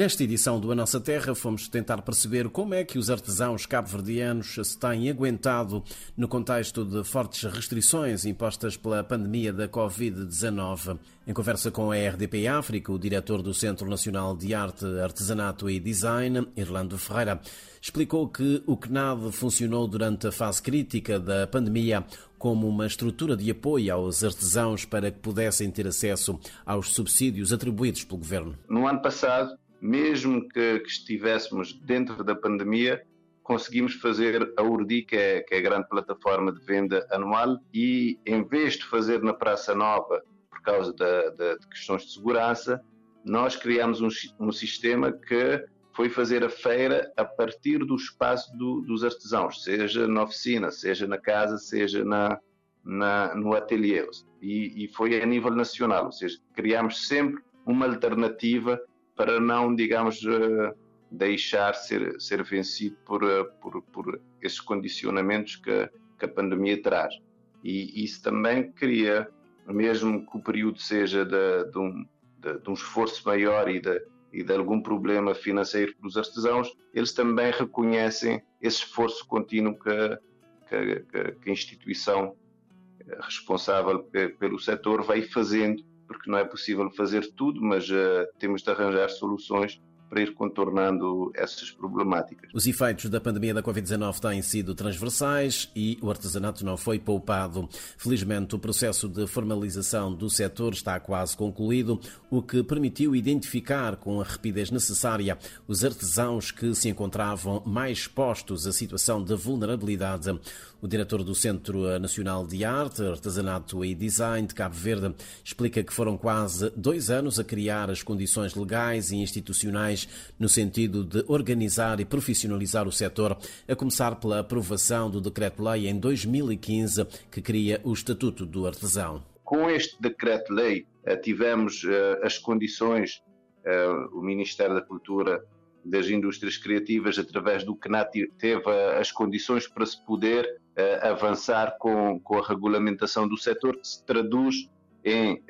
Nesta edição do A Nossa Terra, fomos tentar perceber como é que os artesãos cabo-verdianos se têm aguentado no contexto de fortes restrições impostas pela pandemia da Covid-19. Em conversa com a RDP África, o diretor do Centro Nacional de Arte, Artesanato e Design, Irlando Ferreira, explicou que o CNAD funcionou durante a fase crítica da pandemia como uma estrutura de apoio aos artesãos para que pudessem ter acesso aos subsídios atribuídos pelo governo. No ano passado, mesmo que, que estivéssemos dentro da pandemia, conseguimos fazer a Urdi, que é, que é, a grande plataforma de venda anual, e em vez de fazer na Praça Nova, por causa da, da, de questões de segurança, nós criamos um, um, sistema que foi fazer a feira a partir do espaço do, dos artesãos, seja na oficina, seja na casa, seja na, na no ateliê. E, e foi a nível nacional, ou seja, criamos sempre uma alternativa para não, digamos, eh, deixar ser, ser vencido por, eh, por, por esses condicionamentos que, que a pandemia traz. E isso também cria, mesmo que o período seja de, de, um, de, de um, esforço maior e de, e de algum problema financeiro para os artesãos, eles também reconhecem esse esforço contínuo que, que, que a instituição responsável pelo setor vai fazendo porque não é possível fazer tudo, mas uh, temos de arranjar soluções para ir contornando essas problemáticas. Os efeitos da pandemia da Covid-19 têm sido transversais e o artesanato não foi poupado. Felizmente, o processo de formalização do setor está quase concluído, o que permitiu identificar com a rapidez necessária os artesãos que se encontravam mais expostos à situação de vulnerabilidade. O diretor do Centro Nacional de Arte, Artesanato e Design de Cabo Verde explica que foram quase dois anos a criar as condições legais e institucionais no sentido de organizar e profissionalizar o setor, a começar pela aprovação do Decreto-Lei em 2015 que cria o Estatuto do Artesão. Com este Decreto-Lei eh, tivemos eh, as condições, eh, o Ministério da Cultura das Indústrias Criativas, através do CNAT, teve as condições para se poder avançar com, a regulamentação do setor, que se traduz em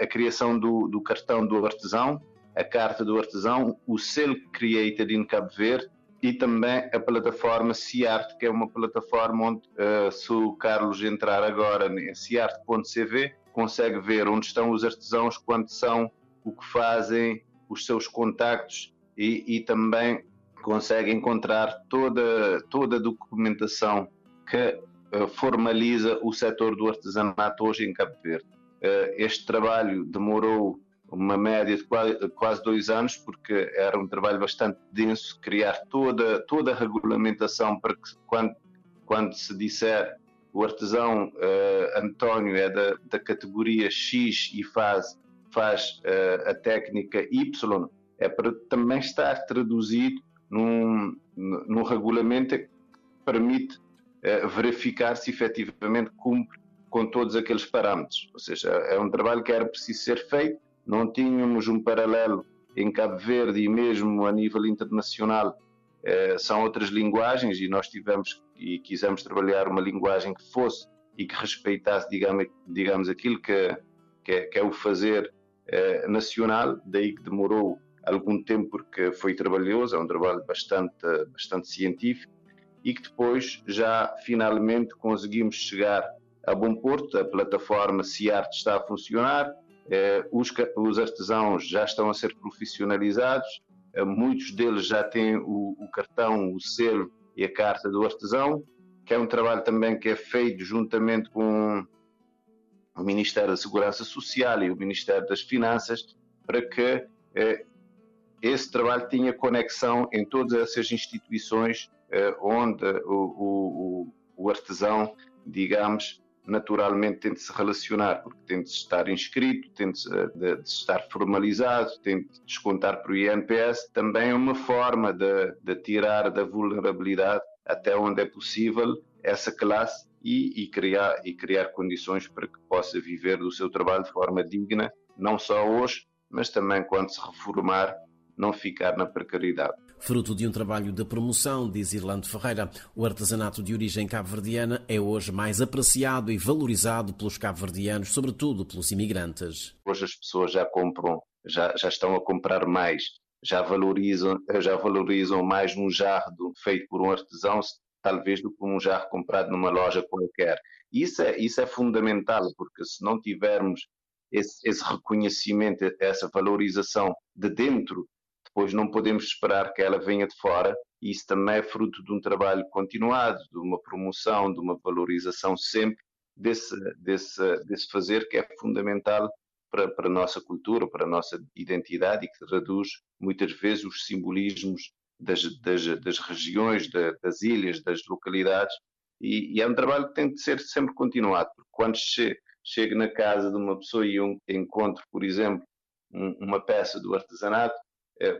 a criação do cartão do artesão, a Carta do Artesão, o selo Created in Cabo Verde e também a plataforma Ciarte, que é uma plataforma onde, uh, se o Carlos entrar agora em ciarte.cv, consegue ver onde estão os artesãos, quantos são, o que fazem, os seus contactos e, e também consegue encontrar toda, toda a documentação que uh, formaliza o setor do artesanato hoje em Cabo Verde. Uh, este trabalho demorou uma média de quase dois anos, porque era um trabalho bastante denso, criar toda, toda a regulamentação para que quando, quando se disser o artesão uh, António é da, da, categoria X e faz, faz uh, a técnica Y, é para também estar traduzido num, num regulamento que permite uh, verificar se efetivamente cumpre com todos aqueles parâmetros. Ou seja, é um trabalho que era preciso ser feito não tínhamos um paralelo em Cabo Verde e mesmo a nível internacional eh, são outras linguagens e nós tivemos e quisemos trabalhar uma linguagem que fosse e que respeitasse, digamos, digamos aquilo que, que, é, que é o fazer eh, nacional, daí que demorou algum tempo porque foi trabalhoso, é um trabalho bastante, bastante científico e que depois já finalmente conseguimos chegar a bom porto, a plataforma CIART está a funcionar, os, os, artesãos já estão a ser profissionalizados, eh, muitos deles já têm o, o, cartão, o selo e a carta do artesão, que é um trabalho também que é feito juntamente com o Ministério da Segurança Social e o Ministério das Finanças, para que eh, esse trabalho tenha conexão em todas essas instituições onde o, o, o artesão, digamos, naturalmente tem de se relacionar, porque tem de estar inscrito, tem de, de, de estar formalizado, tem de descontar para o INPS. Também é uma forma de, de tirar da vulnerabilidade até onde é possível essa classe e, e, criar, e criar condições para que possa viver do seu trabalho de forma digna, não só hoje, mas também quando se reformar não ficar na precariedade. Fruto de um trabalho de promoção, diz Irlando Ferreira, o artesanato de origem cabo-verdiana é hoje mais apreciado e valorizado pelos cabo-verdianos, sobretudo pelos imigrantes. Hoje as pessoas já compram, já, já estão a comprar mais já valorizam, já valorizam mais um jarro feito por um artesão, talvez do que um jarro comprado numa loja qualquer. Isso é, isso é fundamental, porque se não tivermos esse, esse reconhecimento, essa valorização de dentro, depois não podemos esperar que ela venha de fora. Isso também é fruto de um trabalho continuado, de uma promoção, de uma valorização sempre desse, desse, desse fazer que é fundamental para, para a nossa cultura, para a nossa identidade e que traduz muitas vezes os simbolismos das, das, das regiões, da, das ilhas, das localidades. E, e, é um trabalho que tem de ser sempre continuado, porque quando che, chego na casa de uma pessoa e eu encontro, por exemplo, um, uma peça do artesanato,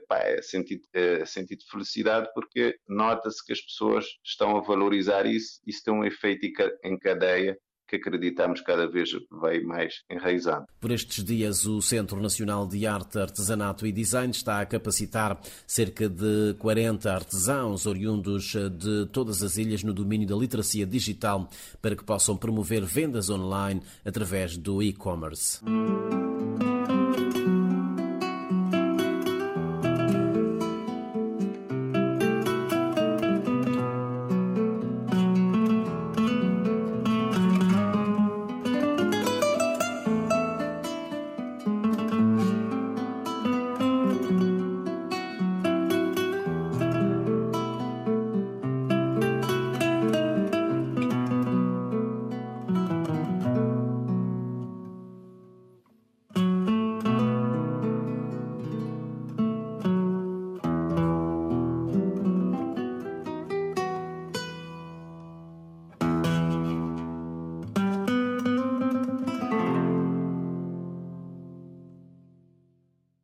pá, é, sentido, é sentido de felicidade porque nota-se que as pessoas estão a valorizar isso, isso tem um efeito em cadeia que acreditamos cada vez vai mais enraizando. Por estes dias, o Centro Nacional de Arte, Artesanato e Design está a capacitar cerca de 40 artesãos oriundos de todas as ilhas no domínio da literacia digital para que possam promover vendas online através do e-commerce.